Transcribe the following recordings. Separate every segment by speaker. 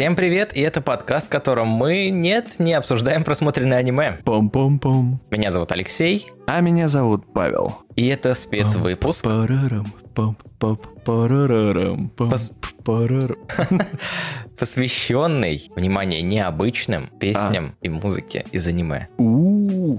Speaker 1: Всем привет, и это подкаст, в котором мы, нет, не обсуждаем просмотренное аниме.
Speaker 2: Пом-пом-пом.
Speaker 1: Меня зовут Алексей,
Speaker 2: А меня зовут Павел.
Speaker 1: и это спецвыпуск, Пос- посвященный, внимание, необычным песням и музыке из аниме.
Speaker 2: У,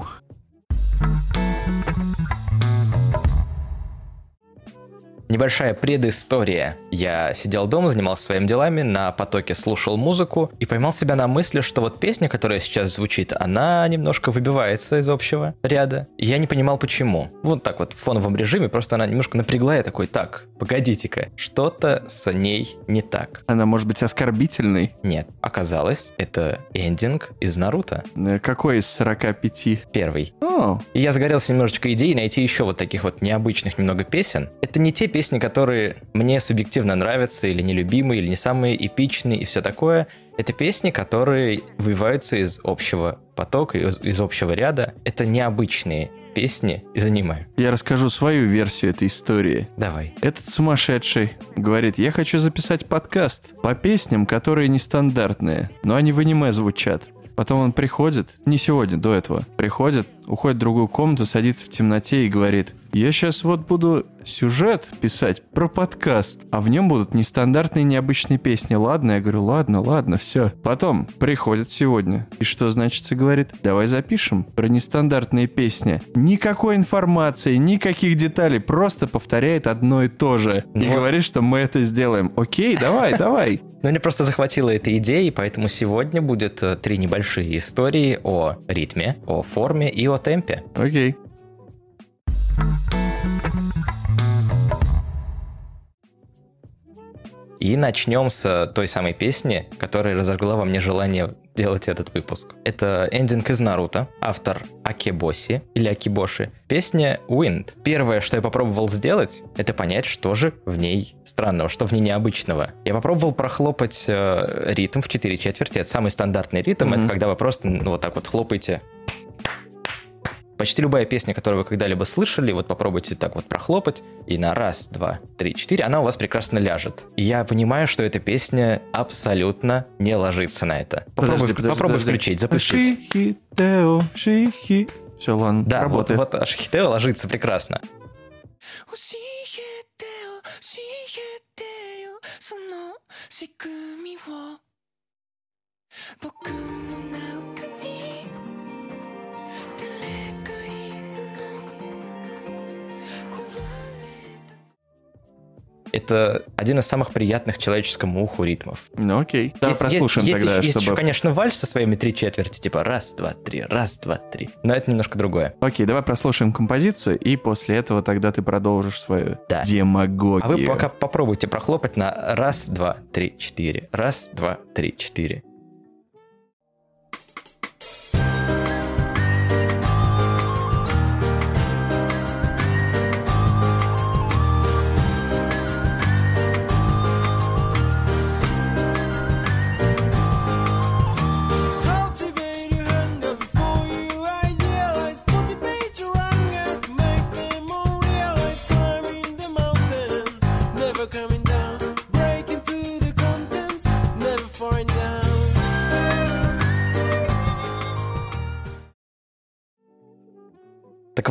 Speaker 1: Небольшая предыстория. Я сидел дома, занимался своими делами, на потоке слушал музыку и поймал себя на мысли, что вот песня, которая сейчас звучит, она немножко выбивается из общего ряда. И я не понимал, почему. Вот так вот в фоновом режиме, просто она немножко напрягла, я такой, так, погодите-ка, что-то с ней не так.
Speaker 2: Она может быть оскорбительной.
Speaker 1: Нет, оказалось, это эндинг из Наруто,
Speaker 2: Э, Какой из 45?
Speaker 1: первый.
Speaker 2: О,
Speaker 1: И я загорелся немножечко идеей найти еще вот таких вот необычных немного песен. Это не те песни, которые мне субъективно нравятся, или нелюбимые, или не самые эпичные и все такое. Это песни, которые выбиваются из общего потока, из, из общего ряда. Это необычные песни из аниме.
Speaker 2: я расскажу свою версию этой истории.
Speaker 1: Давай.
Speaker 2: Этот сумасшедший говорит, я хочу записать подкаст по песням, которые нестандартные, но они в аниме звучат. Потом он приходит, не сегодня, до этого, приходит, уходит в другую комнату, садится в темноте и говорит, я сейчас вот буду сюжет писать про подкаст, а в нем будут нестандартные необычные песни. Ладно? Я говорю, ладно, ладно, все. Потом приходит сегодня. И что значит, говорит, давай запишем про нестандартные песни. Никакой информации, никаких деталей, просто повторяет одно и то же. И
Speaker 1: Ну,
Speaker 2: говорит, что мы это сделаем. Окей, давай, давай.
Speaker 1: Ну, меня просто захватила эта идея, и поэтому сегодня будет э, три небольшие истории о ритме, о форме и о темпе.
Speaker 2: Окей.
Speaker 1: И начнем с э, той самой песни, которая разожгла во мне желание делать этот выпуск. Это эндинг из Наруто, автор Акебоси или Акибоши. Песня Wind. Первое, что я попробовал сделать, это понять, что же в ней странного, что в ней необычного. Я попробовал прохлопать э, ритм в 4 четверти. Это самый стандартный ритм,
Speaker 2: Мгм.
Speaker 1: это когда вы просто ну, вот так вот хлопаете Почти любая песня, которую вы когда-либо слышали, вот попробуйте так вот прохлопать, и на раз, два, три, четыре, она у вас прекрасно ляжет. И я понимаю, что эта песня абсолютно не ложится на это. Попробуй,
Speaker 2: подожди, подожди,
Speaker 1: попробуй
Speaker 2: подожди.
Speaker 1: включить, запустить.
Speaker 2: Шихитео, шихи... Все, ладно,
Speaker 1: да,
Speaker 2: работает.
Speaker 1: вот, вот Ашихитео ложится прекрасно.
Speaker 3: Шихитео, 僕
Speaker 1: Это один из самых приятных человеческому уху ритмов.
Speaker 2: Ну окей. Да,
Speaker 1: есть,
Speaker 2: прослушаем
Speaker 1: есть,
Speaker 2: тогда,
Speaker 1: есть, есть еще,
Speaker 2: чтобы...
Speaker 1: конечно, вальс со своими три четверти, типа раз, два, три, раз, два, три. Но это немножко другое.
Speaker 2: Окей, давай прослушаем композицию, и после этого тогда ты продолжишь свою
Speaker 1: Да.
Speaker 2: демагогию.
Speaker 1: А вы пока попробуйте прохлопать на раз, два, три, четыре. Раз, два, три, четыре.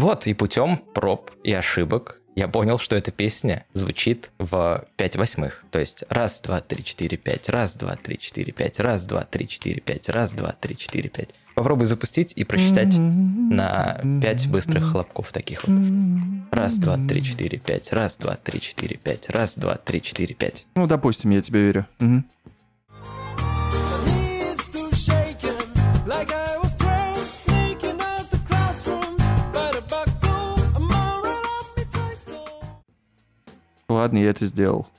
Speaker 1: Вот, и путем проб и ошибок я понял, что эта песня звучит в 5 восьмых. То есть раз, два, три, четыре, пять, раз, два, три, четыре, пять, раз, два, три, четыре, пять, раз, два, три, четыре, пять. Попробуй запустить и просчитать на 5 быстрых хлопков таких вот. Раз, два, три, четыре, пять, раз, два, три, четыре, пять, раз, два, три, четыре, пять.
Speaker 2: Ну, допустим, я тебе верю. Мгм. Ладно, я это сделал.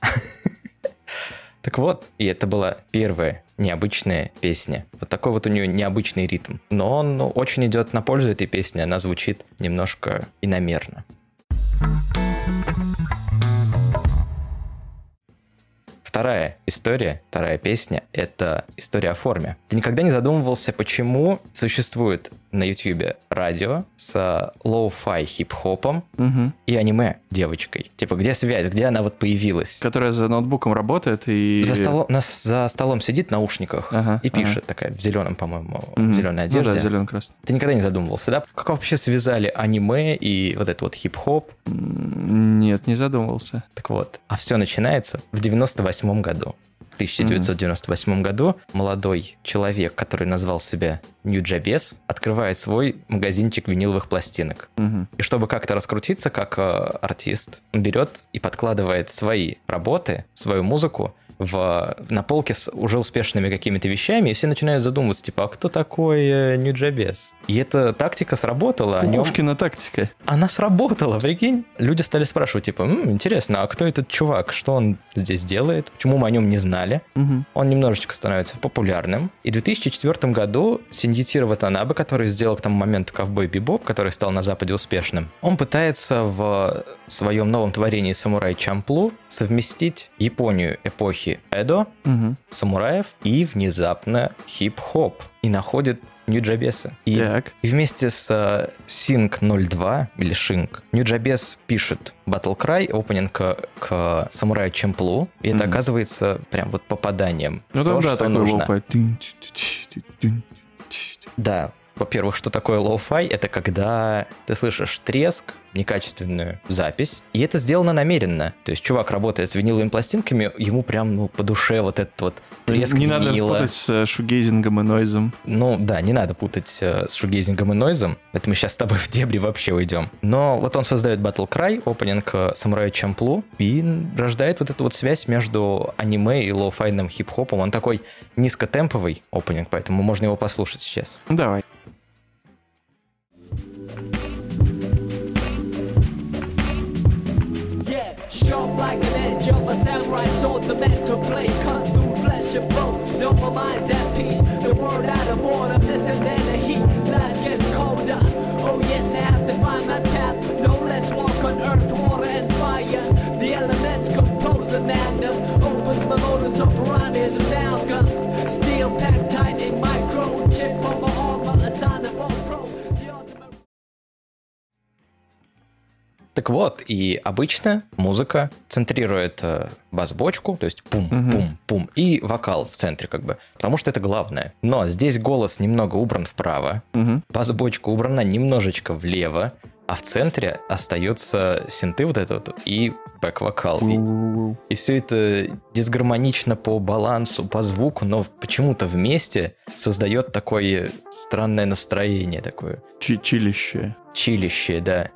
Speaker 1: Так вот, и это была первая необычная песня. Вот такой вот у нее необычный ритм. Но он ну, очень идет на пользу этой песни, она звучит немножко иномирно. Вторая история, вторая песня — это история о форме. Ты никогда не задумывался, почему существует на YouTube радио с lo-fi хип-хопом
Speaker 2: Мгм.
Speaker 1: и аниме девочкой. Типа, где связь, где она вот появилась?
Speaker 2: Которая за ноутбуком работает и...
Speaker 1: За, столом, нас за столом сидит в наушниках
Speaker 2: Ага,
Speaker 1: и
Speaker 2: ага.
Speaker 1: пишет, такая в зеленом, по-моему,
Speaker 2: Мгм.
Speaker 1: в зеленой
Speaker 2: Ну
Speaker 1: одежде.
Speaker 2: да, зелено-красный.
Speaker 1: Ты никогда не задумывался, да? Как вообще связали аниме и вот этот вот хип-хоп?
Speaker 2: Нет, не задумывался.
Speaker 1: Так вот, а все начинается в 98 году. В 1998 году молодой человек, который назвал себя New Jabez, открывает свой магазинчик виниловых пластинок.
Speaker 2: Мгм.
Speaker 1: И чтобы как-то раскрутиться как э, артист, он берет и подкладывает свои работы, свою музыку в, на полке с уже успешными какими-то вещами, и все начинают задумываться, типа, а кто такой э, Jabez? И эта тактика сработала, о нем
Speaker 2: Кукушкина тактика.
Speaker 1: она сработала, прикинь. Люди стали спрашивать, типа, «М, интересно, а кто этот чувак? Что он здесь делает? Почему мы о нем не знали?
Speaker 2: Мгм.
Speaker 1: Он немножечко становится популярным. И в 2004 году Синдитиро Ватанабе, который сделал к тому моменту ковбой Бибоп, который стал на Западе успешным, он пытается в своем новом творении «Самурай Чамплу» совместить Японию эпохи Эдо,
Speaker 2: Мгм.
Speaker 1: самураев и внезапно хип-хоп. И находит Нью-Джабеса. И
Speaker 2: Так.
Speaker 1: и вместе с э, Sync 02 или Shink Нью-Джабес пишет Battle Cry, опенинг к, к Самураю Чемплу, и это
Speaker 2: Мгм.
Speaker 1: оказывается прям вот попаданием
Speaker 2: Ну
Speaker 1: то,
Speaker 2: там да,
Speaker 1: что нужно.
Speaker 2: Тын-тын-тын-тын-тын.
Speaker 1: Да, во-первых, что такое lo-fi? Это когда ты слышишь треск, некачественную запись, и это сделано намеренно. То есть чувак работает с виниловыми пластинками, ему прям ну, по душе вот этот вот треск
Speaker 2: Не надо
Speaker 1: винила.
Speaker 2: путать с э, шугейзингом и нойзом.
Speaker 1: Ну да, не надо путать э, с шугейзингом и нойзом. Это мы сейчас с тобой в дебри вообще уйдем. Но вот он создает Battle Cry, опенинг э, Самурая Чамплу, и рождает вот эту вот связь между аниме и лоу-файным хип-хопом. Он такой низкотемповый опенинг, поэтому можно его послушать сейчас.
Speaker 2: Давай.
Speaker 4: Edge of a samurai sword, the mental blade cut through flesh and bone. Though my mind's at peace, the world out of order. Listen, then the heat, life gets colder. Oh yes, I have to find my path. No less walk on earth,
Speaker 1: Так вот, и обычно музыка центрирует э, бас-бочку, то есть пум-пум-пум, и вокал в центре как бы, потому что это главное. Но здесь голос немного убран вправо,
Speaker 2: Мгм.
Speaker 1: бас-бочка убрана немножечко влево, а в центре остаются синты вот это вот и бэк-вокал. И, и все это дисгармонично по балансу, по звуку, но почему-то вместе создает такое странное настроение, такое
Speaker 2: Чи- Чилище.
Speaker 1: чилище, да.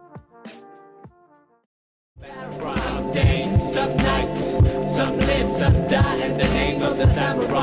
Speaker 4: Some die in the name of the samurai.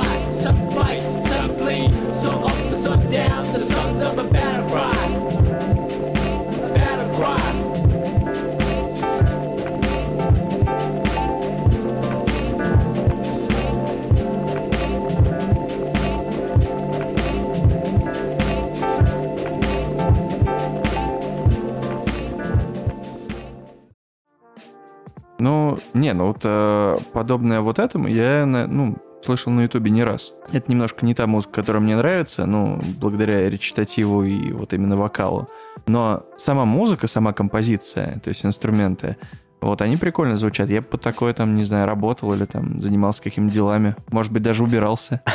Speaker 2: Не, ну вот э, подобное вот этому я, ну, слышал на Ютубе не раз. Это немножко не та музыка, которая мне нравится, ну, благодаря речитативу и вот именно вокалу. Но сама музыка, сама композиция, то есть инструменты, вот они прикольно звучат. Я бы под такое там, не знаю, работал или там занимался какими-то делами. Может быть, даже убирался.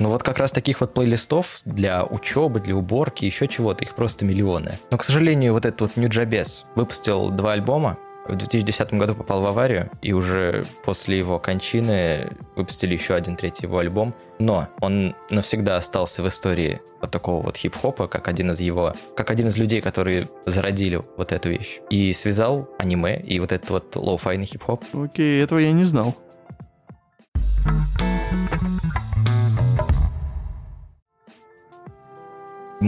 Speaker 1: Ну вот как раз таких вот плейлистов для учебы, для уборки, еще чего-то, их просто миллионы. Но, к сожалению, вот этот вот New Jabez выпустил два альбома, в 2010 году попал в аварию, и уже после его кончины выпустили еще один третий его альбом. Но он навсегда остался в истории вот такого вот хип-хопа, как один из его, как один из людей, которые зародили вот эту вещь. И связал аниме и вот этот вот лоу-файный хип-хоп.
Speaker 2: Окей, этого я не знал.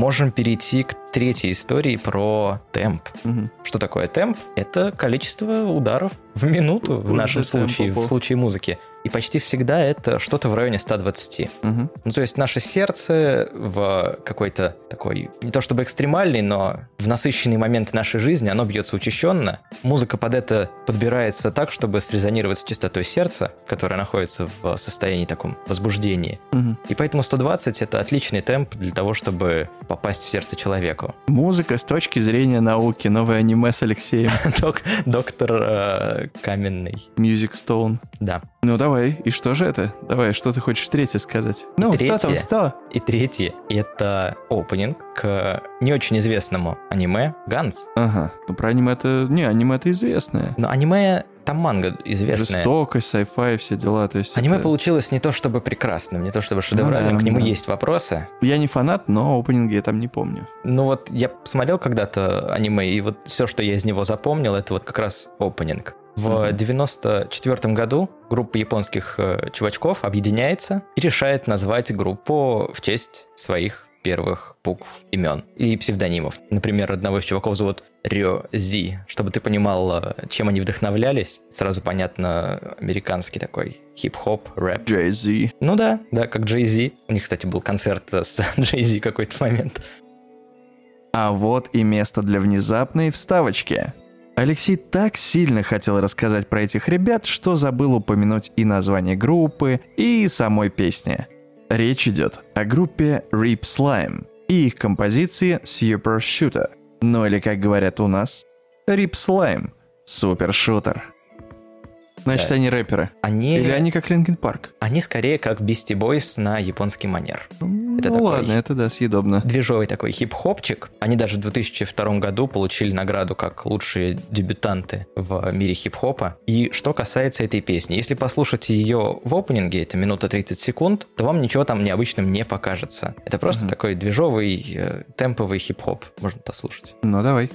Speaker 1: Можем перейти к третьей истории про темп.
Speaker 2: Мгм.
Speaker 1: Что такое темп? Это количество ударов в минуту в
Speaker 2: Ой,
Speaker 1: нашем
Speaker 2: темпо,
Speaker 1: случае,
Speaker 2: по.
Speaker 1: в случае музыки. И почти всегда это что-то в районе 120.
Speaker 2: Мгм.
Speaker 1: Ну, то есть наше сердце в какой-то такой, не то чтобы экстремальный, но в насыщенный момент нашей жизни оно бьется учащенно. Музыка под это подбирается так, чтобы срезонировать с частотой сердца, которое находится в состоянии таком возбуждении.
Speaker 2: Мгм.
Speaker 1: И поэтому 120 это отличный темп для того, чтобы попасть в сердце человека. музыку.
Speaker 2: Музыка с точки зрения науки. Новое аниме с Алексеем.
Speaker 1: Док- доктор э, Каменный.
Speaker 2: Music Stone.
Speaker 1: Да.
Speaker 2: Ну давай, и что же это? Давай, что ты хочешь третье сказать? Ну,
Speaker 1: Третье.
Speaker 2: что там, что?
Speaker 1: И третье — это опенинг к не очень известному аниме «Ганс».
Speaker 2: Ага, ну про аниме это... Не, аниме это известное.
Speaker 1: Но аниме, там манга известная.
Speaker 2: Жестокость, sci-fi, все дела, то есть...
Speaker 1: Аниме
Speaker 2: это-
Speaker 1: получилось не то чтобы прекрасным, не то чтобы шедевральным,
Speaker 2: Ну да,
Speaker 1: к нему
Speaker 2: да.
Speaker 1: есть вопросы.
Speaker 2: Я не фанат, но опенинги я там не помню.
Speaker 1: Ну вот я посмотрел когда-то аниме, и вот все, что я из него запомнил, это вот как раз опенинг. В
Speaker 2: Мгм.
Speaker 1: 94 году группа японских э, чувачков объединяется и решает назвать группу в честь своих первых букв имен и псевдонимов. Например, одного из чуваков зовут Рё Зи. Чтобы ты понимал, чем они вдохновлялись, сразу понятно, американский такой хип-хоп, рэп.
Speaker 2: Jay-Z.
Speaker 1: Ну да, да, как Джей Зи. У них, кстати, был концерт с Джей Зи какой-то момент.
Speaker 2: А вот и место для внезапной вставочки. Алексей так сильно хотел рассказать про этих ребят, что забыл упомянуть и название группы, и самой песни. Речь идет о группе Rip Slime и их композиции Super Shooter. Ну или как говорят у нас, Rip Slime – супер-шутер. Значит,
Speaker 1: Да.
Speaker 2: они рэперы.
Speaker 1: Они,
Speaker 2: Или они как Линкен Парк.
Speaker 1: они скорее как Beastie Boys на японский манер. Это
Speaker 2: ну
Speaker 1: такой-
Speaker 2: ладно, это да, съедобно.
Speaker 1: Движовый такой хип-хопчик. Они даже в 2002 году получили награду как лучшие дебютанты в мире хип-хопа. И что касается этой песни, если послушать ее в опенинге, это минута 30 секунд, то вам ничего там необычным не покажется. Это просто
Speaker 2: Мгм.
Speaker 1: такой движовый, э, темповый хип-хоп. Можно послушать.
Speaker 2: Ну давай.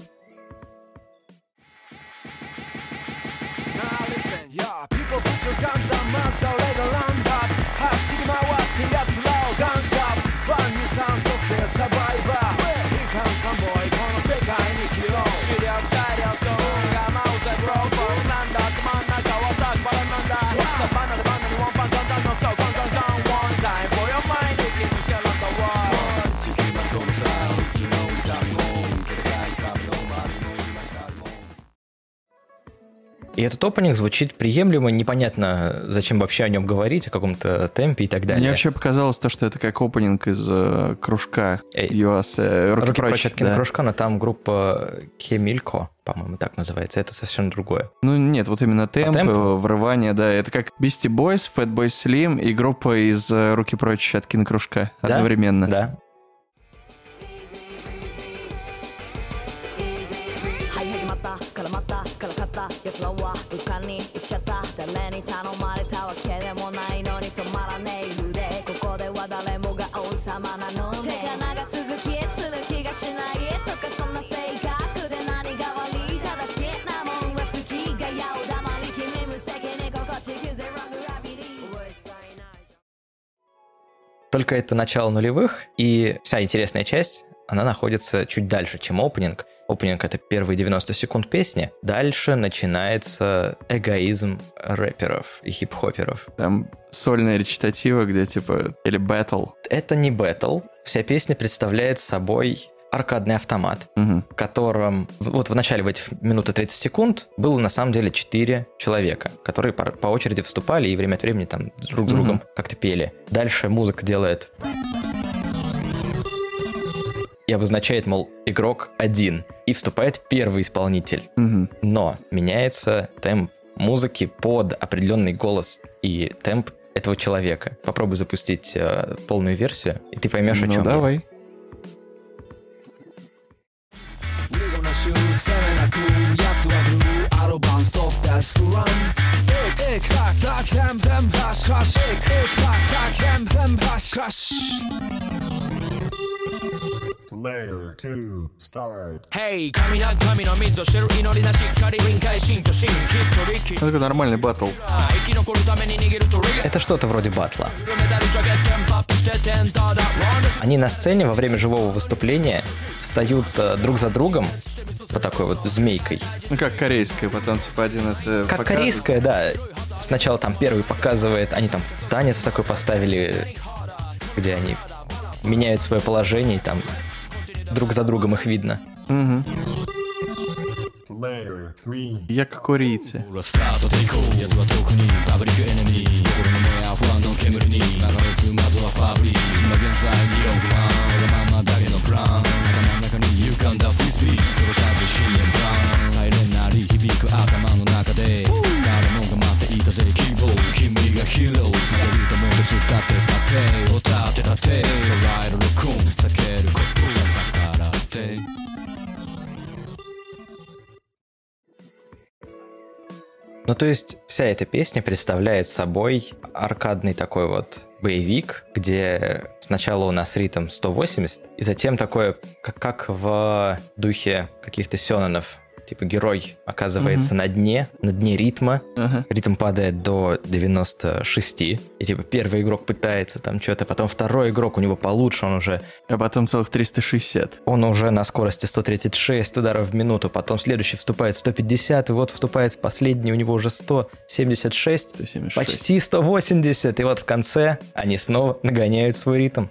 Speaker 1: этот опенинг звучит приемлемо, непонятно, зачем вообще о нем говорить, о каком-то темпе и так далее.
Speaker 2: Мне вообще показалось то, что это как опенинг из э, кружка US, э, э «Руки,
Speaker 1: руки
Speaker 2: прочь».
Speaker 1: прочь от
Speaker 2: да.
Speaker 1: кружка, но там группа Кемилько, по-моему, так называется, это совсем другое.
Speaker 2: Ну нет, вот именно темп,
Speaker 1: темп?
Speaker 2: Э, врывание, да, это как Beastie Boys, Fatboy Slim и группа из э, «Руки прочь от кинокружка»
Speaker 1: да?
Speaker 2: одновременно.
Speaker 1: Да,
Speaker 5: Kalamata, ったからまたからかった奴らは武漢に行っちゃった誰に頼まれたわけでもないのに止まらねえ腕ここでは誰もが王様なのね手が長続きする気がしないとかそんな性格で何が悪いただ好きなもんは好きがやお黙り君無責任心地ゼログラビティ Worst sign out
Speaker 1: Только это начало нулевых, и вся интересная часть, она находится чуть дальше, чем опенинг. Опенинг — это первые 90 секунд песни. Дальше начинается эгоизм рэперов и хип-хоперов.
Speaker 2: Там сольная речитатива, где типа, или бэтл.
Speaker 1: Это не бэтл. Вся песня представляет собой аркадный автомат,
Speaker 2: Мгм.
Speaker 1: в котором вот в начале в этих минуты 30 секунд было на самом деле 4 человека, которые по, по очереди вступали и время от времени там друг с
Speaker 2: Мгм.
Speaker 1: другом как-то пели. Дальше музыка делает и обозначает, мол, игрок один. И вступает первый исполнитель.
Speaker 2: Мгм.
Speaker 1: Но меняется темп музыки под определенный голос и темп этого человека. Попробуй запустить э, полную версию, и ты поймешь, о
Speaker 2: Ну
Speaker 1: чем я.
Speaker 2: давай.
Speaker 3: リゴ
Speaker 6: later to start.
Speaker 3: Hey, coming out, coming on, middle, shell, in, in, shit, carry, win, kai, shin, to, to,
Speaker 2: riki. Это нормальный батл.
Speaker 1: Это что-то вроде батла. Они на сцене во время живого выступления встают э, друг за другом по такой вот змейкой.
Speaker 2: Ну как корейская, потом типа один это
Speaker 1: Как
Speaker 2: показывает.
Speaker 1: корейская, да. Сначала там первый показывает, они там танец такой поставили, где они меняют свое положение и там друг за другом их видно.
Speaker 6: 3,
Speaker 2: Я как корейцы.
Speaker 1: Ну, то есть вся эта песня представляет собой аркадный такой вот боевик, где сначала у нас ритм 180, и затем такое, как, как в духе каких-то сёнонов, типа герой оказывается на дне, на дне ритма,
Speaker 2: Ага.
Speaker 1: ритм падает до 96, и типа первый игрок пытается там что-то, потом второй игрок, у него получше, он уже
Speaker 2: А потом целых 360.
Speaker 1: он уже на скорости 136 ударов в минуту, потом следующий вступает в 150, и вот вступает последний, у него уже 176,
Speaker 2: 176.
Speaker 1: почти 180, и вот в конце они снова нагоняют свой ритм.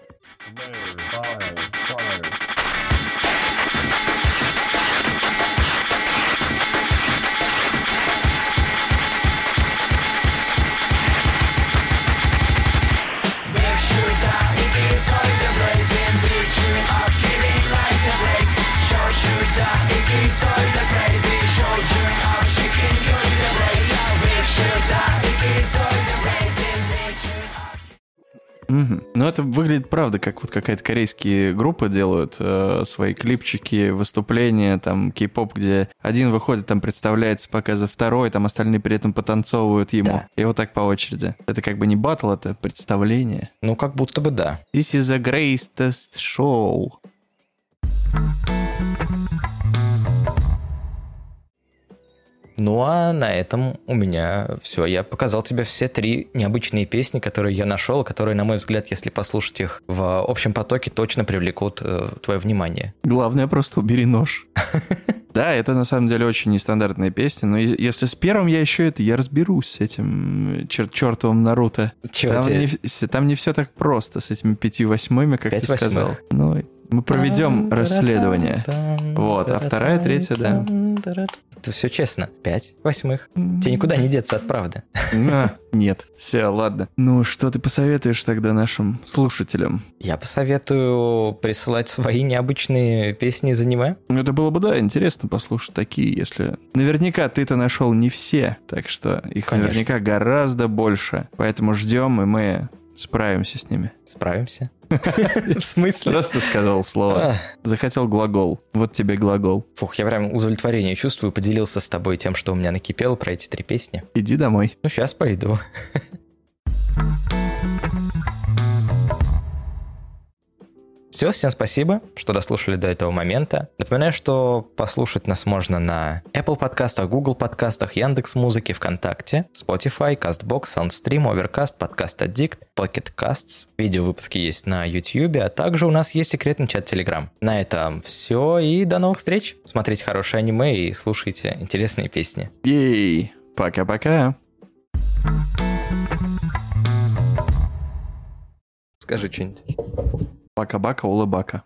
Speaker 6: Player
Speaker 2: Ну, это выглядит, правда, как вот какая-то корейские группы делают э, свои клипчики, выступления, там, кей-поп, где один выходит, там, представляется, показывает второй, там, остальные при этом потанцовывают ему.
Speaker 1: Да.
Speaker 2: И вот так по очереди. Это как бы не батл, это представление.
Speaker 1: Ну, как будто бы да.
Speaker 2: This is the greatest show.
Speaker 1: Ну, а на этом у меня все. Я показал тебе все три необычные песни, которые я нашел, которые, на мой взгляд, если послушать их в общем потоке, точно привлекут э, твое внимание.
Speaker 2: Главное, просто убери нож. Да, это на самом деле очень нестандартная песня, но если с первым я еще это, я разберусь с этим чер- чертовым Наруто.
Speaker 1: Чё
Speaker 2: Там
Speaker 1: тебе?
Speaker 2: не, там не все так просто с этими пятью восьмыми, как
Speaker 1: Пять
Speaker 2: ты сказал.
Speaker 1: восьмых.
Speaker 2: Ну, мы проведем расследование. Вот, а вторая, третья, да.
Speaker 1: Это все честно. Пять восьмых. Тебе никуда не деться от правды.
Speaker 2: А, нет, все, ладно. Ну, что ты посоветуешь тогда нашим слушателям?
Speaker 1: Я посоветую присылать свои необычные песни из аниме.
Speaker 2: Это было бы, да, интересно послушать такие, если... Наверняка ты-то нашел не все, так что их
Speaker 1: Конечно.
Speaker 2: наверняка гораздо больше. Поэтому ждем, и мы справимся с ними.
Speaker 1: Справимся. В смысле?
Speaker 2: Просто сказал слово.
Speaker 1: А,
Speaker 2: Захотел глагол. Вот тебе глагол.
Speaker 1: Фух, я прям удовлетворение чувствую, поделился с тобой тем, что у меня накипело про эти три песни.
Speaker 2: Иди домой.
Speaker 1: Ну, сейчас пойду. Все, всем спасибо, что дослушали до этого момента. Напоминаю, что послушать нас можно на Apple подкастах, Google подкастах, Яндекс Музыке, ВКонтакте, Spotify, CastBox, SoundStream, Overcast, Podcast Addict, Pocket Casts. Видеовыпуски есть на YouTube, а также у нас есть секретный чат Telegram. На этом все и до новых встреч. Смотрите хорошее аниме и слушайте интересные песни.
Speaker 2: Ей, пока-пока.
Speaker 1: Скажи что-нибудь.
Speaker 2: Пока-бака, улыбака.